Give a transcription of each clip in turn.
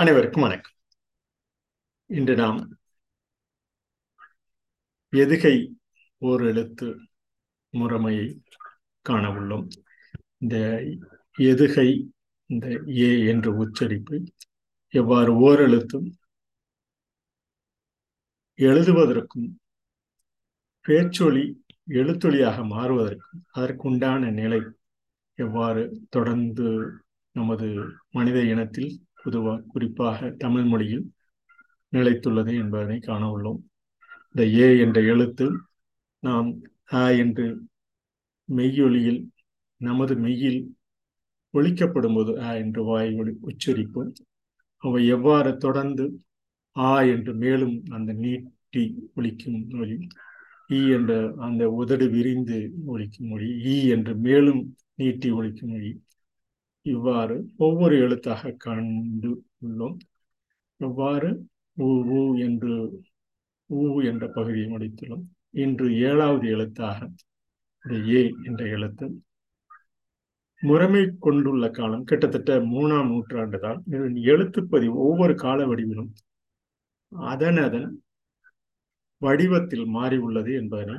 அனைவருக்கும் வணக்கம். இன்று நாம் எதுகை ஓர் எழுத்து முறைமையை காண உள்ளோம். இந்த எதுகை இந்த ஏ என்ற உச்சரிப்பு எவ்வாறு ஓரெழுத்தும் எழுதுவதற்கும் பேச்சொலி எழுத்தொலியாக மாறுவதற்கும் அதற்குண்டான நிலை எவ்வாறு தொடர்ந்து நமது மனித இனத்தில் பொதுவாக குறிப்பாக தமிழ் மொழியில் நிலைத்துள்ளது என்பதனை காண உள்ளோம். இந்த ஏ என்ற எழுத்து நாம் ஆ என்று மெய்யொலியில் நமது மெய்யில் ஒழிக்கப்படும் போது ஆ என்று வாய் ஒளி உச்சரிப்போம். அவை எவ்வாறு தொடர்ந்து ஆ என்று மேலும் அந்த நீட்டி ஒழிக்கும் மொழி ஈ என்ற அந்த உதடு விரிந்து ஒழிக்கும் மொழி ஈ என்று மேலும் நீட்டி ஒழிக்கும் மொழி இவ்வாறு ஒவ்வொரு எழுத்தாக கண்டு உள்ளோம் இவ்வாறு ஊ ஊ என்று ஊ என்ற பகுதியை முடித்துள்ளோம். இன்று ஏழாவது எழுத்தாக இந்த ஏ என்ற எழுத்து. முறைமை கொண்டுள்ள காலம் கிட்டத்தட்ட மூணாம் நூற்றாண்டு தான். எழுத்துப்பதிவு ஒவ்வொரு கால வடிவிலும் அதன் அதன் வடிவத்தில் மாறி உள்ளது என்பதனை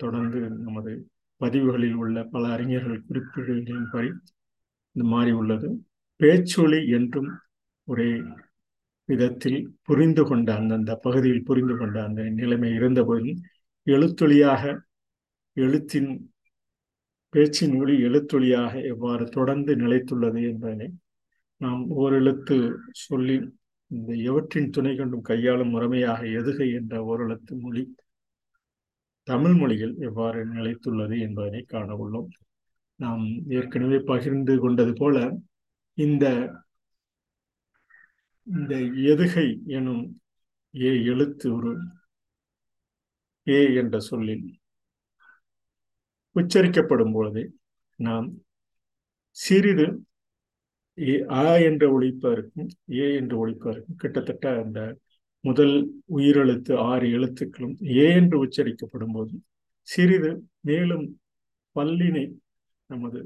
தொடர்ந்து நமது பதிவுகளில் உள்ள பல அறிஞர்கள் குறிப்பிடுகளின்படி படி மாறி உள்ளது. பேச்சொலி என்றும் ஒரே விதத்தில் புரிந்து கொண்ட அந்தந்த பகுதியில் புரிந்து கொண்ட அந்த நிலைமை இருந்த போதும் எழுத்தொலியாக எழுத்தின் பேச்சின் மொழி எழுத்தொலியாக எவ்வாறு தொடர்ந்து நிலைத்துள்ளது என்பதனை நாம் ஓரெழுத்து சொல்லி இந்த எவற்றின் துணை கொண்டும் கையாளும் முறைமையாக எதுகை என்ற ஓரெழுத்து மொழி தமிழ் மொழியில் எவ்வாறு நிலைத்துள்ளது என்பதனை காண உள்ளோம். நாம் ஏற்கனவே பகிர்ந்து கொண்டது போல இந்த இந்த எதுகை எனும் ஏ எழுத்து ஒரு ஏ என்ற சொல்லில் உச்சரிக்கப்படும் பொழுது நாம் சிறிது ஏ ஆ என்ற இருக்கும் ஏ என்ற இருக்கும் கிட்டத்தட்ட அந்த முதல் உயிரெழுத்து ஆறு எழுத்துக்களும் ஏ என்று உச்சரிக்கப்படும் போது சிறிது மேலும் பல்லினை நமது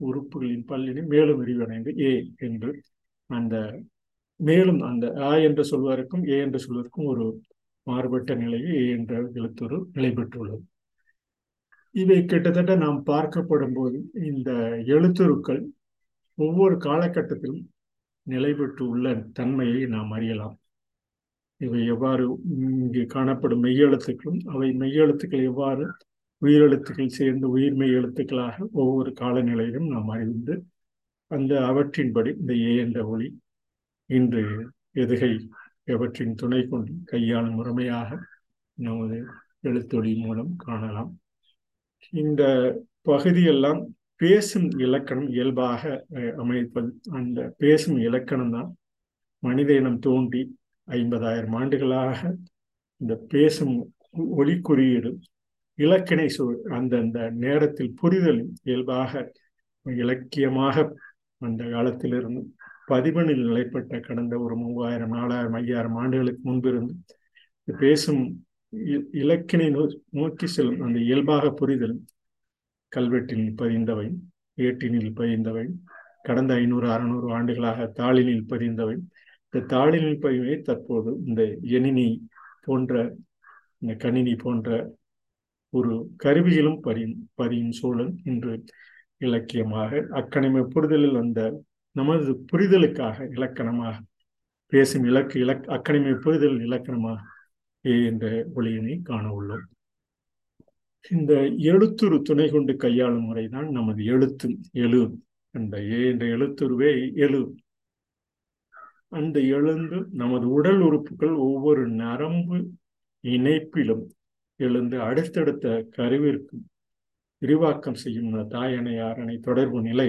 உறுப்புகளின் பல்லினை மேலும் விரிவடைந்து ஏ என்று அந்த மேலும் அந்த ஆ என்று சொல்வதற்கும் ஏ என்று சொல்வதற்கும் ஒரு மாறுபட்ட நிலையில் ஏ என்ற எழுத்துரு நிலை பெற்றுள்ளது. இவை கிட்டத்தட்ட நாம் பார்க்கப்படும் போது இந்த எழுத்துருக்கள் ஒவ்வொரு காலகட்டத்திலும் நிலை பெற்று உள்ள தன்மையை நாம் அறியலாம். இவை எவ்வாறு இங்கு காணப்படும் மெய்யெழுத்துக்களும் அவை மெய்யெழுத்துக்கள் எவ்வாறு உயிரெழுத்துக்கள் சேர்ந்து உயிர்மெய் எழுத்துக்களாக ஒவ்வொரு காலநிலையிலும் நாம் அறிந்து அந்த அவற்றின்படி இந்த ஏ என்ற ஒளி இன்று எதுகை எவற்றின் துணை கொண்டு கையாளும் முறைமையாக நமது எழுத்தொளி மூலம் காணலாம். இந்த பகுதியெல்லாம் பேசும் இலக்கணம் இயல்பாக அமைப்பது. அந்த பேசும் இலக்கணம் தான் மனித இனம் தோன்றி ஐம்பதாயிரம் ஆண்டுகளாக இந்த பேசும் ஒளி குறியீடு இலக்கணை சொல் அந்தந்த நேரத்தில் புரிதல் இயல்பாக இலக்கியமாக அந்த காலத்திலிருந்து பதிவனில் நிலைப்பட்ட கடந்த ஒரு மூவாயிரம் நாலாயிரம் ஐயாயிரம் ஆண்டுகளுக்கு முன்பிருந்து பேசும் இலக்கினை நோக்கி செல்லும் அந்த இயல்பாக புரிதல் கல்வெட்டில் பதிந்தவை ஏட்டினில் பதிந்தவை கடந்த ஐநூறு அறுநூறு ஆண்டுகளாக தாளினில் பதிந்தவை. இந்த தாளினில் பதிவை தற்போது இந்த எணினி போன்ற இந்த கணினி போன்ற ஒரு கருவியிலும் பறியும் பறியும் சூழல் இன்று இலக்கியமாக அக்கணிமை புரிதலில் அந்த நமது புரிதலுக்காக இலக்கணமாக பேசும் இலக்கு இலக் அக்கணிமை புரிதல் இலக்கணமாக ஏ என்ற ஒளியினை காண உள்ளோம். இந்த எழுத்துரு துணை கொண்டு கையாளும் முறைதான் நமது எழுத்து எழு அந்த ஏ என்ற எழுத்துருவே எழு. அந்த எழுந்து நமது உடல் உறுப்புகள் ஒவ்வொரு நரம்பு இணைப்பிலும் எழுந்து அடுத்தடுத்த கருவிற்கும் விரிவாக்கம் செய்யும் தாயணை ஆரணை தொடர்பு நிலை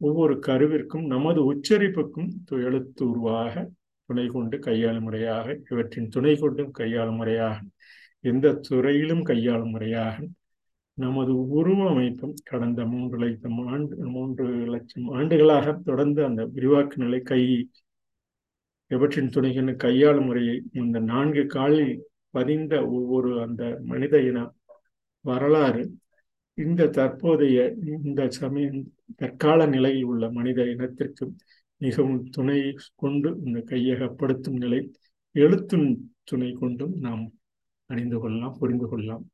ஒவ்வொரு கருவிற்கும் நமது உச்சரிப்புக்கும் எழுத்து உருவாக துணை கொண்டு கையாளும் முறையாக இவற்றின் துணை கொண்டும் கையாளும் முறையாக எந்த துறையிலும் கையாளும் முறையாக நமது உருவ அமைப்பும் கடந்த மூன்று லட்சம் ஆண்டு மூன்று லட்சம் ஆண்டுகளாக தொடர்ந்து அந்த விரிவாக்க நிலை கை இவற்றின் துணை கொண்டு கையாளும் முறையை இந்த நான்கு காலில் பதிந்த ஒவ்வொரு அந்த மனித இன வரலாறு இந்த தற்போதைய இந்த சமயம் தற்கால நிலையில் உள்ள மனித இனத்திற்கு மிகவும் துணை கொண்டு இந்த கையகப்படுத்தும் நிலை எழுத்தும் துணை கொண்டும் நாம் அறிந்து கொள்ளலாம் புரிந்து கொள்ளலாம்.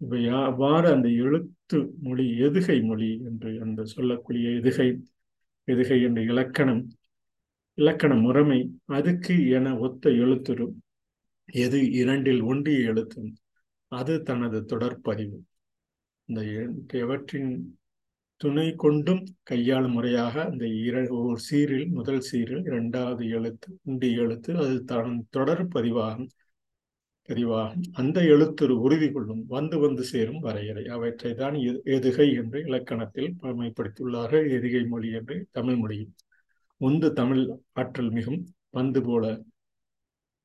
இவை அவ்வாறு அந்த எழுத்து மொழி எதுகை மொழி என்று அந்த சொல்லக்கூடிய எதுகை எதுகை என்ற இலக்கணம் இலக்கண முறைமை அதுக்கு என ஒத்த எழுத்துரு எது இரண்டில் ஒன்றிய எழுத்தும் அது தனது தொடர்பதிவு. இந்த எவற்றின் துணை கொண்டும் கையாளும் முறையாக அந்த இர ஒரு சீரில் முதல் சீரில் இரண்டாவது எழுத்து ஒன்றிய எழுத்து அது தன் தொடர் பதிவாகும். பதிவாகும் அந்த எழுத்துரு உறுதி கொள்ளும் வந்து வந்து சேரும் வரையறை. அவற்றை தான் எதுகை என்று இலக்கணத்தில் பழமைப்படுத்தியுள்ளார்கள். எதுகை மொழி என்று தமிழ் மொழியும். உந்து தமிழ் ஆற்றல் மிகும் பந்து போல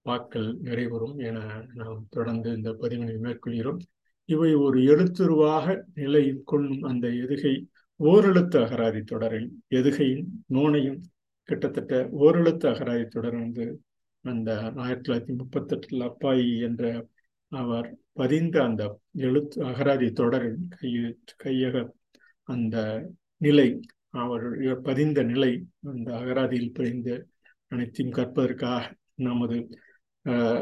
வாக்கள் நிறைவரும் என நாம் தொடர்ந்து இந்த பதிவினை மேற்கொள்கிறோம். இவை ஒரு எழுத்துருவாக நிலை கொள்ளும் அந்த எதுகை ஓரெழுத்து அகராதி தொடரில் எதுகையும் நோனையும் கிட்டத்தட்ட ஓரெழுத்து அகராதி தொடர் வந்து அந்த ஆயிரத்தி தொள்ளாயிரத்தி முப்பத்தெட்டில் அப்பாயி என்ற அவர் பதிந்த அந்த எழுத்து அகராதி தொடரில் கைய கையக அந்த நிலை அவர் பதிந்த நிலை அந்த அகராதியில் பதிந்து அனைத்தையும் கற்பதற்காக நமது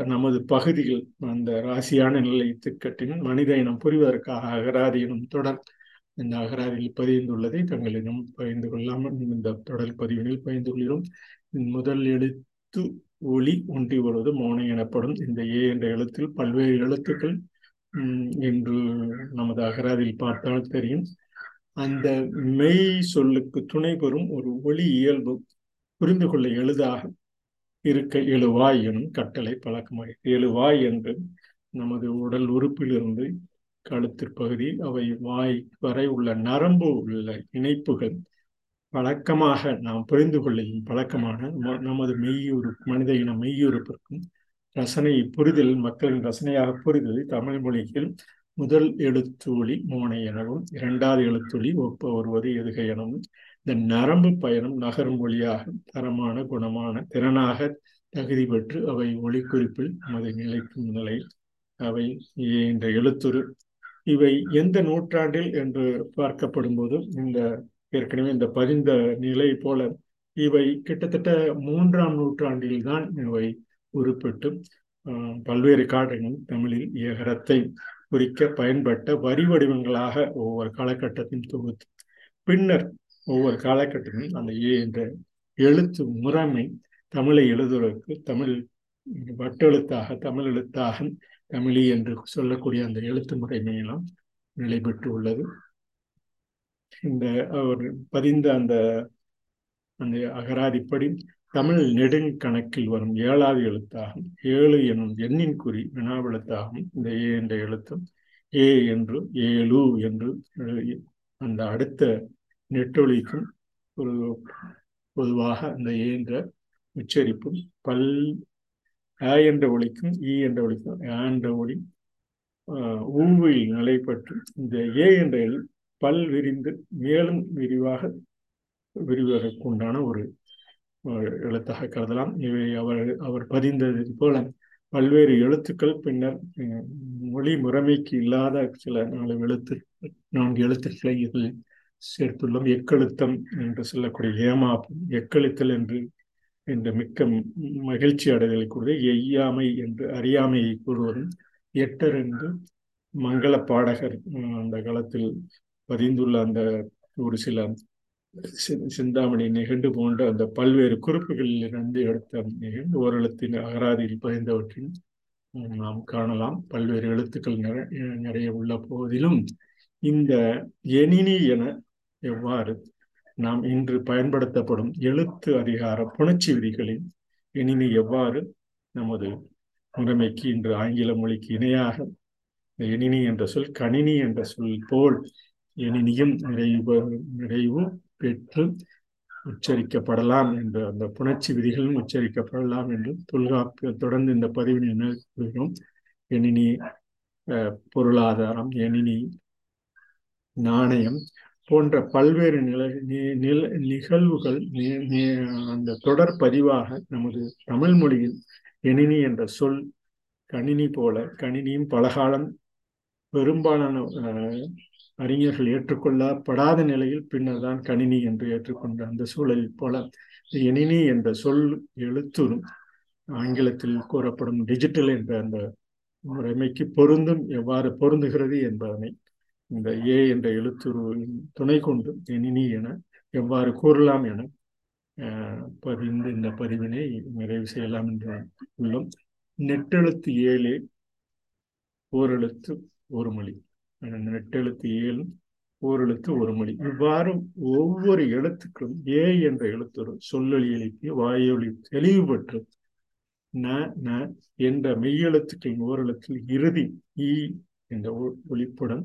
நமது பகுதியில் அந்த ராசியான நிலை திக்கட்டின் மனித இனம் புரிவதற்காக அகராதி எனும் தொடர் இந்த அகராதியில் பதிந்துள்ளதை தங்களிடம் பகிர்ந்து கொள்ளாமல் இந்த தொடர் பதிவினில் பகிர்ந்து கொள்கிறோம் முதல் எழுத்து ஒளி ஒன்றி வருவது மௌனம் எனப்படும். இந்த ஏ என்ற எழுத்தில் பல்வேறு எழுத்துக்கள் என்று நமது அகராதியில் பார்த்தால் தெரியும். அந்த மெய் சொல்லுக்கு துணை பெறும் ஒரு ஒளி இயல்பு புரிந்து கொள்ள எளிதாக இருக்க எழுவாய் எனும் கட்டளை பழக்கமாக எழுவாய் என்று நமது உடல் உறுப்பிலிருந்து கழுத்திற்பகுதி அவை வாய் வரை உள்ள நரம்பு உள்ள இணைப்புகள் பழக்கமாக நாம் புரிந்து கொள்ளும் பழக்கமான நமது மெய்யுறு மனித இன மெய்யுறுப்பிற்கும் ரசனை புரிதல் மக்களின் ரசனையாக புரிதல் தமிழ் மொழியில் முதல் எழுத்தொளி மோனை எனவும் இரண்டாவது எழுத்தொளி ஒப்ப வருவது எதுகை எனவும் இந்த நரம்பு பயணம் நகரும் மொழியாக தரமான குணமான திறனாக தகுதி பெற்று அவை ஒளிக்குறிப்பில் நமது நிலைக்கும் நிலை அவை என்ற எழுத்துரு. இவை எந்த நூற்றாண்டில் என்று பார்க்கப்படும் போது இந்த ஏற்கனவே இந்த பதிந்த நிலை போல இவை கிட்டத்தட்ட மூன்றாம் நூற்றாண்டில் தான் இவை உருப்பெற்று பல்வேறு காரணங்கள் தமிழில் ஏகரத்தை குறிக்க பயன்பட்ட வரி வடிவங்களாக ஒவ்வொரு காலகட்டத்தின் தொகுத்து. பின்னர் ஒவ்வொரு காலகட்டத்திலும் அந்த ஏ என்ற எழுத்து முறைமை தமிழை எழுதுவதற்கு தமிழ் வட்டெழுத்தாக தமிழ் எழுத்தாக தமிழி என்று சொல்லக்கூடிய அந்த எழுத்து முறைமையெல்லாம் நிலை பெற்று உள்ளது. இந்த அவர் பதிந்த அந்த அந்த அகராதிப்படி தமிழ் நெடுங்கணக்கில் வரும் ஏழாவது எழுத்தாகும். ஏழு எனும் எண்ணின் குறி வினாவெழுத்தாகும் இந்த ஏ என்ற எழுத்தும் ஏ என்று ஏழு என்று அந்த அடுத்த நெட்டொழிக்கும் ஒரு பொதுவாக அந்த ஏ என்ற உச்சரிப்பும் பல் ஆ என்ற ஒளிக்கும் ஈ என்ற ஒளிக்கும் ஆ என்ற ஒளி ஊவில் நிலை பெற்று இந்த ஏ என்ற பல் விரிந்து மேலும் விரிவாக விரிவதற்கு உண்டான ஒரு எழுத்தாக கருதலாம். இவை அவர் அவர் பதிந்தது போல பல்வேறு எழுத்துக்கள் பின்னர் மொழி முறைமைக்கு இல்லாத சில நாலு எழுத்து நான்கு எழுத்துக்களை இதில் சேர்த்துள்ளோம். எக்கெழுத்தம் என்று சொல்லக்கூடிய ஏமாப்பும் எக்கெழுத்தல் என்று என்ற மிக்க மகிழ்ச்சி அடைதலை கூறுவது எய்யாமை என்று அறியாமையை கூறுவதும் எட்டர் என்று மங்கள பாடகர் அந்த காலத்தில் பதிந்துள்ள அந்த ஒரு சில சிந்தாமணி நிகழ்ந்து போன்ற அந்த பல்வேறு குறிப்புகளில் இருந்து எடுத்த நிகழ்ந்து ஓரெழுத்தின் அகராதியில் பதிந்தவற்றில் நாம் காணலாம். பல்வேறு எழுத்துக்கள் நிறைய உள்ள போதிலும் இந்த எனினி என எவ்வாறு நாம் இன்று பயன்படுத்தப்படும் எழுத்து அதிகார புணர்ச்சி விதிகளின் எணினி எவ்வாறு நமது முறைமைக்கு இன்று ஆங்கில மொழிக்கு இணையாக இந்த எணினி என்ற சொல் கணினி என்ற சொல் போல் எணினியும் நிறைவு நிறைவு பெற்று உச்சரிக்கப்படலாம் என்று அந்த புணர்ச்சி விதிகளும் உச்சரிக்கப்படலாம் என்று தொல்காப்பிய தொடர்ந்து இந்த பதிவினை மேற்கொள்கிறோம் எணினி பொருளாதாரம் எணினி நாணயம் போன்ற பல்வேறு நிலை நில நிகழ்வுகள் அந்த தொடர் பதிவாக நமது தமிழ் மொழியில் எணினி என்ற சொல் கணினி போல கணினியும் பலகாலம் பெரும்பாலான அறிஞர்கள் ஏற்றுக்கொள்ளப்படாத நிலையில் பின்னர் தான் கணினி என்று ஏற்றுக்கொண்ட அந்த சூழலில் போல எணினி என்ற சொல் எழுத்துரும் ஆங்கிலத்தில் கூறப்படும் டிஜிட்டல் என்ற அந்த முறைமைக்கு பொருந்தும் எவ்வாறு பொருந்துகிறது என்பதனை இந்த ஏ என்ற எழுத்துருவின் துணை கொண்டு எணினி என எவ்வாறு கூறலாம் என பதிந்து இந்த பதிவினை நிறைவு செய்யலாம் என்று உள்ளோம். நெட்டெழுத்து ஏழு ஓரெழுத்து ஒரு மொழி. நெட்டெழுத்து ஏழு ஓரெழுத்து ஒரு மொழி. இவ்வாறு ஒவ்வொரு எழுத்துக்களும் ஏ என்ற எழுத்தொரு சொல்லொலி எழுப்பி வாயொலி தெளிவு பெற்று ந ந என்ற மெய்யெழுத்துக்களின் ஓரெழுத்தில் இறுதி ஈ என்ற ஒளிப்புடன்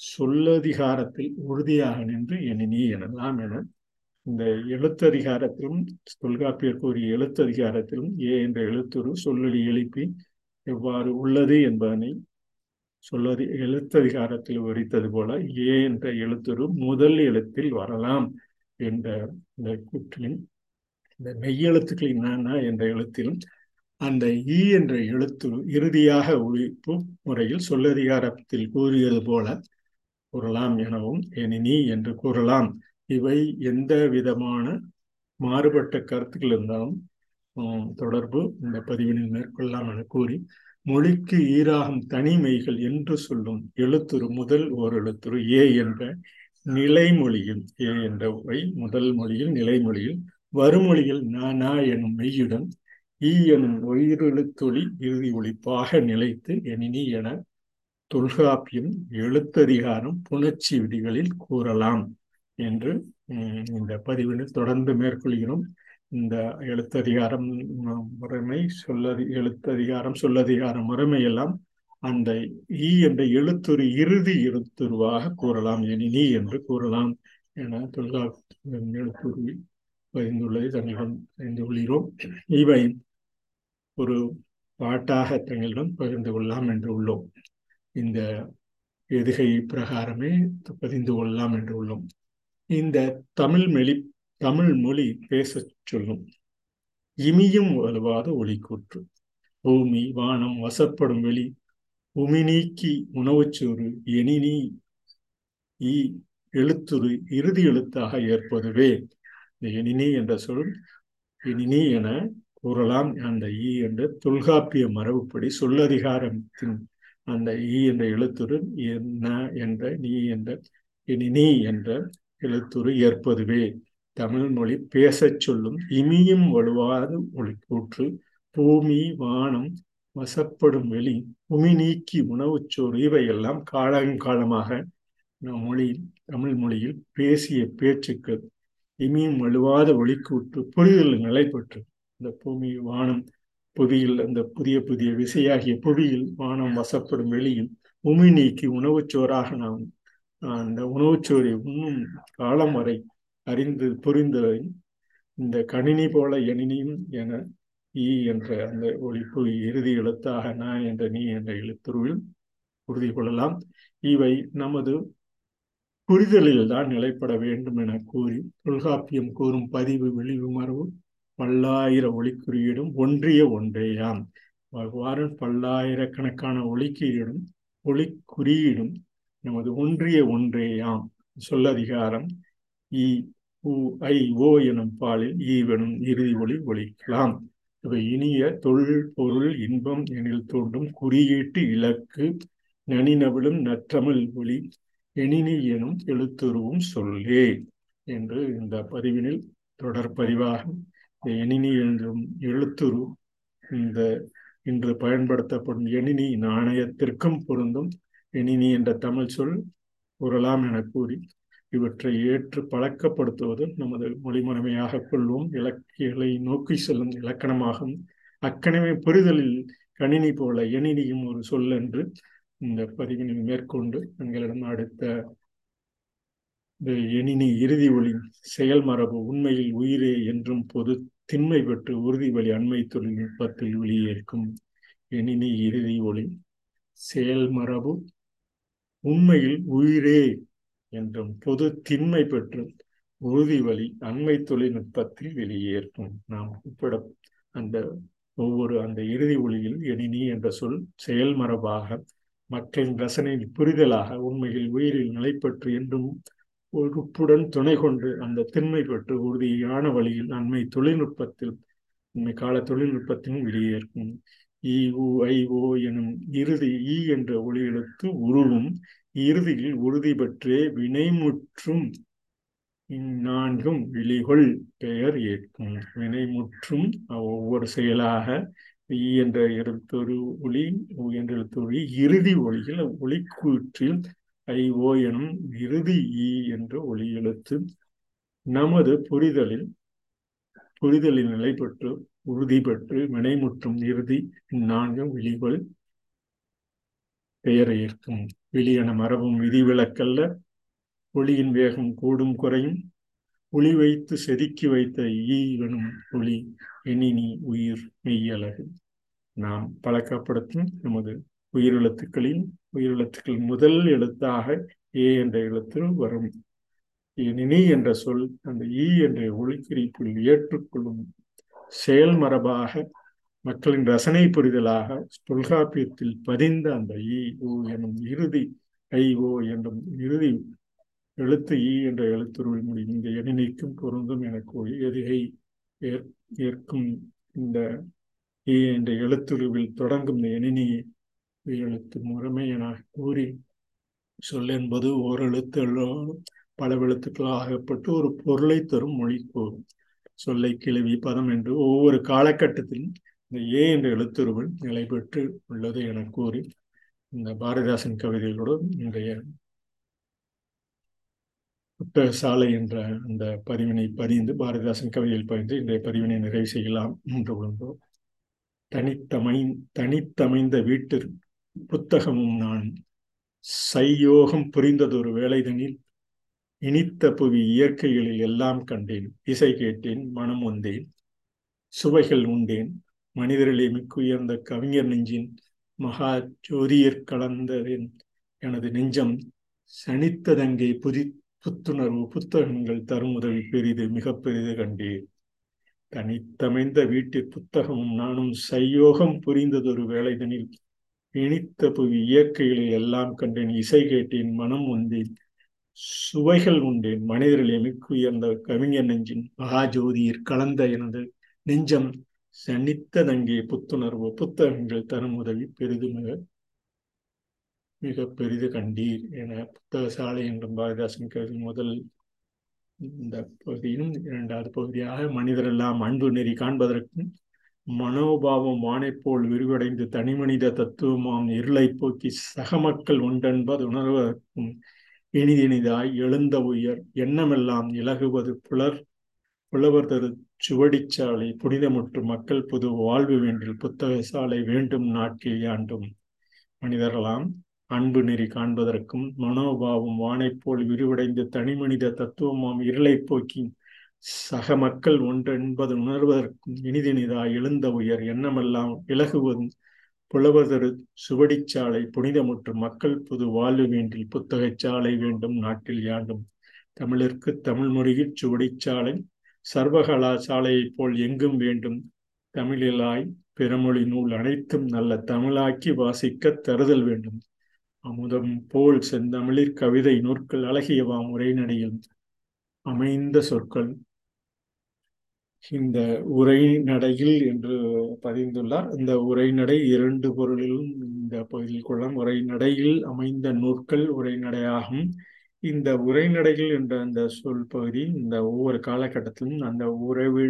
சொல்லதிகாரத்தில் உறுதியாக நின்று எண்ணினி எனலாம் என இந்த எழுத்ததிகாரத்திலும் தொல்காப்பியர் கூறிய எழுத்ததிகாரத்திலும் ஏ என்ற எழுத்துரு சொல்லொலி எழுப்பி எவ்வாறு உள்ளது என்பதனை சொல்லதி எழுத்ததிகாரத்தில் விவரித்தது போல ஏ என்ற எழுத்துரு முதல் எழுத்தில் வரலாம் என்ற இந்த கூற்றிலும் இந்த மெய்யெழுத்துக்களின் நானா என்ற எழுத்திலும் அந்த ஈ என்ற எழுத்து இறுதியாக ஒழிப்பு முறையில் சொல்லதிகாரத்தில் கூறியது போல கூறலாம் எனவும் எனினி என்று கூறலாம். இவை எந்த விதமான மாறுபட்ட கருத்துக்கள் இருந்தாலும் தொடர்பு இந்த பதிவினில் மேற்கொள்ளலாம் என கூறி மொழிக்கு ஈராகும் தனிமைகள் என்று சொல்லும் எழுத்துரு முதல் ஓர் எழுத்துரு ஏ என்ற நிலைமொழியில் ஏ என்ற உரை முதல் மொழியில் நிலைமொழியில் வருமொழியில் நா எனும் மெய்யுடன் ஈ எனும் உயிரெழுத்தொளி இறுதி ஒழிப்பாக நிலைத்து எனினி என தொல்காப்பியம் எழுத்ததிகாரம் புணர்ச்சி விதிகளில் கூறலாம் என்று இந்த பதிவினை தொடர்ந்து மேற்கொள்கிறோம். இந்த எழுத்ததிகாரம் முறைமை சொல்லதி எழுத்ததிகாரம் சொல்லதிகாரம் முறைமையெல்லாம் அந்த ஈ என்ற எழுத்துரு இறுதி எழுத்துருவாக கூறலாம். எனினி என்று கூறலாம் என தொல்காப்பியம் எழுத்துருவில் பதிந்துள்ளதை தங்களிடம் அறிந்து கொள்கிறோம். இவை ஒரு பாட்டாக தங்களிடம் பகிர்ந்து கொள்ளலாம் என்று உள்ளோம். இந்த எதுகை பிரகாரமே பதிந்து கொள்ளலாம் என்று உள்ளோம். இந்த தமிழ் மெழி தமிழ் மொழி பேசச் சொல்லும். இமியும் வலுவாத ஒளிக்கூற்று. பூமி வானம் வசப்படும் வெளி. உமி நீக்கி உணவுச்சோறு எனினி ஈ எழுத்துரு இறுதி எழுத்தாக ஏற்பதுவே. இந்த எனினி என்ற சொல் எனினி என கூறலாம். அந்த ஈ என்ற தொல்காப்பிய மரபுப்படி சொல்லதிகாரத்தின் அந்த ஈ என்ற எழுத்துரு என்ன என்ற நீ என்ற எனினி என்ற எழுத்துரு ஏற்பதுவே. தமிழ் மொழி பேசச் சொல்லும் இமியும் வலுவாது ஒளி கூற்று. பூமி வானம் வசப்படும் வெளி உமி நீக்கி உணவுச்சோறு இவையெல்லாம் காலங்காலமாக நம் மொழியில் தமிழ் மொழியில் பேசிய பேச்சுக்கள் இமியும் வலுவாத ஒளிக்கூற்று புரிதல் நிலை பெற்று. இந்த பூமி வானம் புவியில் அந்த புதிய புதிய விசையாகிய புவியில் வானம் வசப்படும் வெளியில் உமி நீக்கி உணவுச்சோறாக நாம் அந்த உணவுச்சோரை உண்ணும் காலம் வரை அறிந்து புரிந்ததை இந்த கணினி போல எனினியும் என ஈ என்ற அந்த ஒழிப்பு இறுதி எழுத்தாக நான் என்ற நீ என்ற எழுத்துருவில் உறுதி கொள்ளலாம். இவை நமது புரிதலில் தான் நிலைப்பட வேண்டும் என கூறி தொல்காப்பியம் கூறும் பதிவு வெளிவு பல்லாயிர ஒளிக்குறியீடும் ஒன்றிய ஒன்றேயாம். அவ்வாறு பல்லாயிரக்கணக்கான ஒளிக்கீடும் ஒளிக்குறியீடும் நமது ஒன்றிய ஒன்றேயாம். சொல்லதிகாரம் இ உ ஐ ஓ எனும் பாலில் ஈவெனும் இறுதி ஒளி ஒழிக்கலாம் இவை இனிய தொழில் பொருள் இன்பம் எனில் தோன்றும் குறியீட்டு இலக்கு நனிநவிலும் நற்றமிழ் ஒளி எனினி எனும் எழுத்துருவும் சொல்லே என்று இந்த பதிவினில் தொடர் பதிவாக எணினி என்றும் எழுத்துரு இந்த இன்று பயன்படுத்தப்படும் எணினி நாணயத்திற்கும் பொருந்தும். எணினி என்ற தமிழ் சொல் கூறலாம் என கூறி இவற்றை ஏற்று பழக்கப்படுத்துவது நமது மொழிமுறைமையாக கொள்வோம் இலக்கியங்களை நோக்கி செல்லும் இலக்கணமாகும். அக்கனவே புரிதலில் கணினி போல எணினியும் ஒரு சொல் என்று இந்த பதிவினை மேற்கொண்டு எங்களிடம் அடுத்த எணினி இறுதி ஒளி செயல்மரபு உண்மையில் உயிரே என்றும் பொது திண்மை பெற்று உறுதி வழி அண்மை தொழில்நுட்பத்தில் வெளியேற்கும் எணினி இறுதி ஒளி செயல்மரபு உண்மையில் உயிரே என்றும் பொது திண்மை பெற்று உறுதி வழி அண்மை தொழில்நுட்பத்தில் வெளியேற்கும் நாம் உட்பட அந்த ஒவ்வொரு அந்த இறுதி ஒளியில் எணினி என்ற சொல் செயல்மரபாக மக்களின் ரசனையில் புரிதலாக உண்மையில் உயிரில் நிலைப்பற்று என்றும் உறுப்புடன் துணை கொண்டு அந்த திண்மை பெற்று உறுதியான வழியில் அண்மை தொழில்நுட்பத்தில் உண்மை கால தொழில்நுட்பத்தின் வெளியேற்கும் இ உ ஐ ஓ எனும் இறுதி ஈ என்ற ஒளி எழுத்து உருவும் இறுதியில் உறுதி பெற்றே வினைமுற்றும். இந்நான்கும் விழிகொள் பெயர் ஏற்கும். வினைமுற்றும் ஒவ்வொரு செயலாக ஈ என்ற எழுத்தொரு ஒளி ஊ என்ற எழுத்தொழி இறுதி ஒளியில் ஒளிக்கூற்றில் ஐ ஓ எனும் இறுதி ஈ என்ற ஒளி எழுத்து நமது புரிதலில் புரிதலில் நிலை பெற்று உறுதி பெற்று வினைமுற்றும் இறுதி இந்நான்கும் விழிகள் பெயரை இருக்கும் விழி மரபும் விதிவிலக்கல்ல ஒளியின் வேகம் கூடும் குறையும். ஒளி வைத்து செதுக்கி வைத்த ஈ ஒளி எனினி உயிர் மெய்யழகு நாம் பழக்கப்படுத்தும் நமது உயிரெழுத்துக்களில் உயிரெழுத்துக்கள் முதல் எழுத்தாக ஏ என்ற எழுத்து வரும். எனினி என்ற சொல் அந்த ஈ என்ற ஒளிக்குறிப்பில் ஏற்றுக்கொள்ளும் செயல் மரபாக மக்களின் ரசனை புரிதலாக தொல்காப்பியத்தில் பதிந்த அந்த ஈ ஓ எனும் இறுதி ஐ ஓ என்னும் இறுதி எழுத்து ஈ என்ற எழுத்துருவை முடியும் இந்த எண்ணினைக்கும் பொருந்தும் எனக்கு எதிகை ஏற்கும் இந்த ஈ என்ற எழுத்துருவில் தொடங்கும் இந்த எண்ணினி எழுத்து முறைமை என கூறி சொல் என்பது ஓர் பல எழுத்துக்களாகப்பட்டு ஒரு பொருளை தரும் மொழி கூறும். சொல்லை கிளவி பதம் என்று ஒவ்வொரு காலகட்டத்திலும் இந்த ஏ என்ற எழுத்துருவில் நிலை பெற்று உள்ளது என கூறி இந்த பாரதிதாசன் கவிதைகளோடு இன்றைய புத்தக சாலை என்ற அந்த பதிவினை பதிந்து பாரதிதாசன் கவிதையில் பதிந்து இன்றைய பதிவினை நிறைவு செய்யலாம் என்று உள்ளோம் தனித்தமை தனித்தமைந்த வீட்டில் புத்தகமும் நான் சையோகம் புரிந்ததொரு வேலைதனில் இனித்த புவி இயற்கைகளில் எல்லாம் கண்டேன். இசை கேட்டேன் மனம் வந்தேன் சுவைகள் உண்டேன். மனிதர்களே மிக்க உயர்ந்த கவிஞர் நெஞ்சின் மகா ஜோதியர் கலந்ததேன் எனது நெஞ்சம் சனித்ததங்கே புதி புத்துணர்வு புத்தகங்கள் தரும் உதவி பெரிது மிக பெரிது கண்டேன். தனித்தமைந்த வீட்டில் புத்தகமும் நானும் சையோகம் புரிந்ததொரு வேலைதனில் இனித்த புவி இயற்கைகளில் எல்லாம் கண்டேன். இசை கேட்டேன் மனம் வந்தேன் சுவைகள் உண்டேன் மனிதர்களே மிக்க உயர்ந்த கவிஞர் நெஞ்சின் மகாஜோதியில் கலந்த எனது நெஞ்சம் சனித்ததங்கே புத்துணர்வு புத்தகங்கள் தரும் உதவி பெரிது மிக மிக பெரிது கண்டீர் என புத்தக சாலை என்றும் பாரதிதாசன் கருதி முதல் இந்த பகுதியிலும் இரண்டாவது பகுதியாக மனிதரெல்லாம் அன்பு நெறி காண்பதற்கும் மனோபாவம் வானை போல் விரிவடைந்து தனிமனித தத்துவமாம் இருளை போக்கி சக மக்கள் உண்டென்பது உணர்வதற்கும் இனிதினிதாய் எழுந்த உயர் எண்ணமெல்லாம் இலகுவது புலர். புலவர் தரு சுவடிச்சாலை புனிதமுற்று மக்கள் புது வாழ்வு வேண்டில் புத்தக சாலை வேண்டும் நாட்டில் யாண்டும். மனிதர்களாம் அன்பு நெறி காண்பதற்கும் மனோபாவம் வானைப் போல் விரிவடைந்து தனிமனித தத்துவமாம் இருளை போக்கி சக மக்கள் ஒன்றென்பது உணர்வதற்கும் இனிதினிதாய் எழுந்த உயர் எண்ணமெல்லாம் இலகுவதும் புலவதொரு சுவடிச்சாலை புனிதமுற்று மக்கள் புது வாழ்வு வேண்டில் புத்தகச் சாலை வேண்டும் நாட்டில் யாண்டும். தமிழிற்கு தமிழ் மொழியில் சுவடிச்சாலை சர்வகலா சாலையைப் போல் எங்கும் வேண்டும். தமிழிலாய் பிறமொழி நூல் அனைத்தும் நல்ல தமிழாக்கி வாசிக்க தருதல் வேண்டும். அமுதம் போல் செந்தமிழிற் கவிதை நூற்கள் அழகியவாம் உரைநடையில். அமைந்த சொற்கள் இந்த உரைநடையில் என்று பதிந்துள்ளார். இந்த உரைநடை இரண்டு பொருளிலும் இந்த பகுதியில் கொள்ளலாம். உரைநடையில் அமைந்த நூற்கள் உரைநடையாகும் இந்த உரைநடைகள் என்ற அந்த சொல் பகுதி இந்த ஒவ்வொரு காலகட்டத்திலும் அந்த உறைவி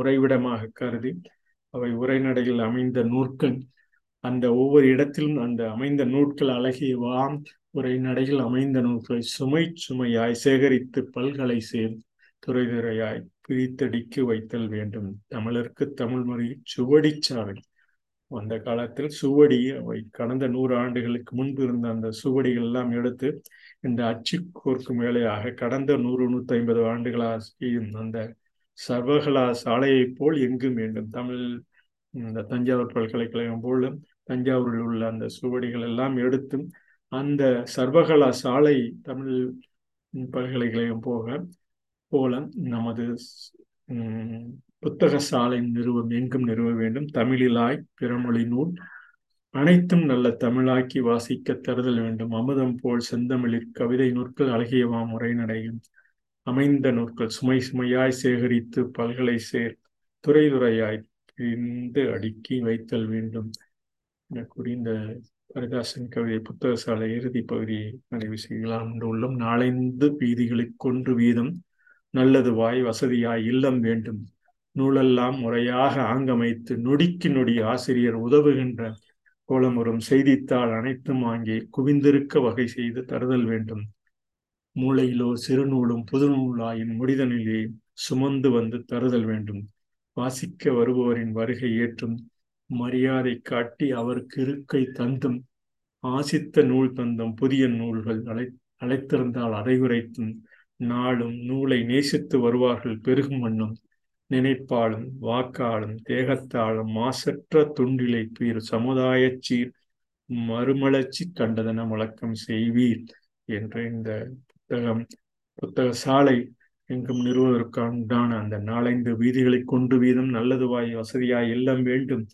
உறைவிடமாக கருதி அவை உரைநடையில் அமைந்த நூற்கள். அந்த ஒவ்வொரு இடத்திலும் அந்த அமைந்த நூற்கள் அழகிய வாம். உரைநடையில் அமைந்த நூல்களை சுமை சுமையாய் சேகரித்து பல்கலை சேர் துறை துறையாய் பிரித்தடிக்கு வைத்தல் வேண்டும். தமிழருக்கு தமிழ் மொழி சுவடிச்சாவை அந்த காலத்தில் சுவடி அவை. கடந்த நூறு ஆண்டுகளுக்கு முன்பு இருந்த அந்த சுவடிகள் எல்லாம் எடுத்து இந்த அச்சு கோர்க்கும் வேலையாக கடந்த நூறு நூத்தி ஐம்பது ஆண்டுகளாக செய்யும் அந்த சர்வகலா சாலையைப் போல் எங்கும் வேண்டும். தமிழ் இந்த தஞ்சாவூர் பல்கலைக்கழகம் போலும் தஞ்சாவூரில் உள்ள அந்த சுவடிகள் எல்லாம் எடுத்தும் அந்த சர்வகலா சாலை தமிழ் பல்கலைக்கழகம் போக போல நமது புத்தக சாலை நிறுவம் எங்கும் நிறுவ வேண்டும். தமிழிலாய் பிறமொழி நூல் அனைத்தும் நல்ல தமிழாக்கி வாசிக்க தருதல் வேண்டும். அமுதம் போல் செந்தமிழிற் கவிதை நூற்கள் அழகியவாம் உரைநடையும் அமைந்த நூற்கள் சுமை சுமையாய் சேகரித்து பல்கலை சேர் துறை துறையாய் பிரிந்து அடுக்கி வைத்தல் வேண்டும். என கூறி இந்த ஹரிதாசன் கவிதை புத்தக சாலை இறுதி பகுதியை நிறைவு செய்யலாம். என்று உள்ளும் நாளைந்து வீதிகளுக்கு கொன்று வீதம் நல்லது வாய் வசதியாய் இல்லம் வேண்டும். நூலெல்லாம் முறையாக ஆங்கமைத்து நொடிக்கு நொடி ஆசிரியர் உதவுகின்ற கோலமுறும் செய்தித்தாள் அனைத்தும் வாங்கி குவிந்திருக்க வகை செய்து தருதல் வேண்டும். மூளையிலோ சிறுநூலும் புதுநூலாயின் முடிதனிலே சுமந்து வந்து தருதல் வேண்டும். வாசிக்க வருபவரின் வருகை ஏற்றும் மரியாதை காட்டி அவருக்கு இருக்கை தந்தும் ஆசித்த நூல் தந்தும் புதிய நூல்கள் அழை அழைத்திருந்தால் அறைகுறைத்தும் நாளும் நூலை நேசித்து வருவார்கள் பெருகும் வண்ணம். நினைப்பாலும் வாக்காலும் தேகத்தாலும் மாசற்ற துண்டிலை பீர் சமுதாய சீர் மறுமலர்ச்சி கண்டதன முழக்கம் செய்வீர் என்ற இந்த புத்தகம் புத்தக சாலை எங்கும் நிறுவதற்கான அந்த நாலைந்து வீதிகளை கொண்டு வீதம் நல்லதுவாய் வசதியாய் இல்லம் வேண்டும்.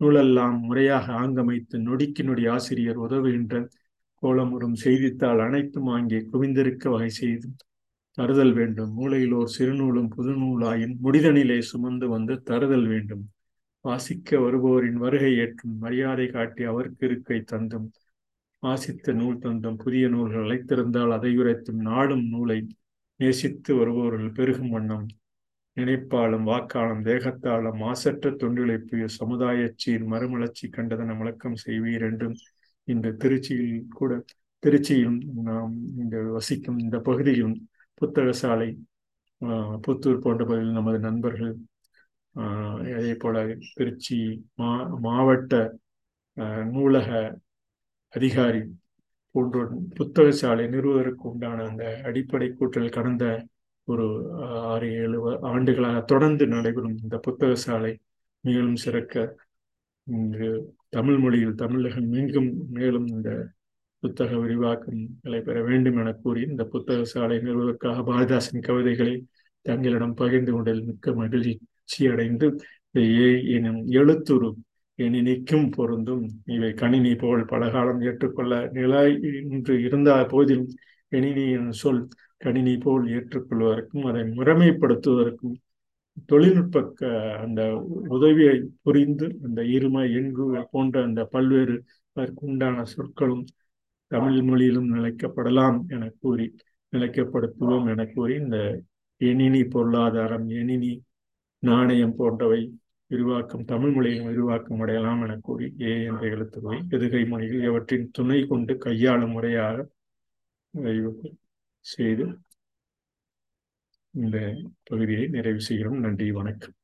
நூலெல்லாம் முறையாக ஆங்கமைத்து நொடிக்கு நொடி ஆசிரியர் உதவுகின்ற கோலமுறும் செய்தித்தாள் அனைத்தும் அங்கே குவிந்திருக்க வகை செய்து தருதல் வேண்டும். மூளையிலோர் சிறுநூலும் புதுநூலாயின் முடிதனிலே சுமந்து வந்து தருதல் வேண்டும். வாசிக்க வருபவரின் வருகை ஏற்றும் மரியாதை காட்டி அவருக்கு இருக்கை தந்தும். வாசித்த நூல் தந்தும் புதிய நூல்கள் அழைத்திருந்தால் அதை உரைத்தும் நாடும் நூலை நேசித்து வருபவர்கள் பெருகும் வண்ணம். நினைப்பாலும் வாக்காலும் தேகத்தாலும் மாசற்ற தொண்டிழைப்பு சீர் மறுமலர்ச்சி கண்டதன முழக்கம் செய்வீர் என்றும் இந்த திருச்சியில் கூட திருச்சியிலும் நாம் இந்த வசிக்கும் இந்த பகுதியிலும் புத்தக சாலை புத்தூர் போன்ற பகுதியில் நமது நண்பர்கள் அதே போல திருச்சி மா மாவட்ட நூலக அதிகாரி போன்ற புத்தக சாலை நிறுவதற்கு உண்டான அந்த அடிப்படை கூட்டல் கடந்த ஒரு ஆறு ஏழு ஆண்டுகளாக தொடர்ந்து நடைபெறும் இந்த புத்தக சாலை மேலும் சிறக்க. இங்கு தமிழ் மொழியில் தமிழகம் மீண்டும் மேலும் இந்த புத்தக விரிவாக்கம் நடைபெற வேண்டும் என கூறி இந்த புத்தக சாலை நிறுவதற்காக பாரதிதாசன் கவிதைகளை தங்களிடம் பகிர்ந்து கொண்டதில் மிக்க மகிழ்ச்சி அடைந்து எனும் எழுத்துரு எனினிக்கும் பொருந்தும். இவை கணினி போல் பலகாலம் ஏற்றுக்கொள்ள நிலை இன்று இருந்த போதிலும் எணினி எனும் சொல் கணினி போல் ஏற்றுக்கொள்வதற்கும் அதை முறைமைப்படுத்துவதற்கும் தொழில்நுட்ப அந்த உதவியை புரிந்து அந்த இருமை எண்கு போன்ற அந்த பல்வேறு அதற்கு உண்டான சொற்களும் தமிழ் மொழியிலும் நிலைக்கப்படலாம் என கூறி நிலைக்கப்படுத்துவோம் என கூறி இந்த எணினி பொருளாதாரம் எணினி நாணயம் போன்றவை விரிவாக்கம் தமிழ் மொழியின் விரிவாக்கம் அடையலாம் என கூறி ஏ என்ற எழுத்துக்களை எதுகை மொழிகள் எவற்றின் துணை கொண்டு கையாளும் முறையாக செய்து இந்த பகுதியை நிறைவு செய்கிறோம். நன்றி வணக்கம்.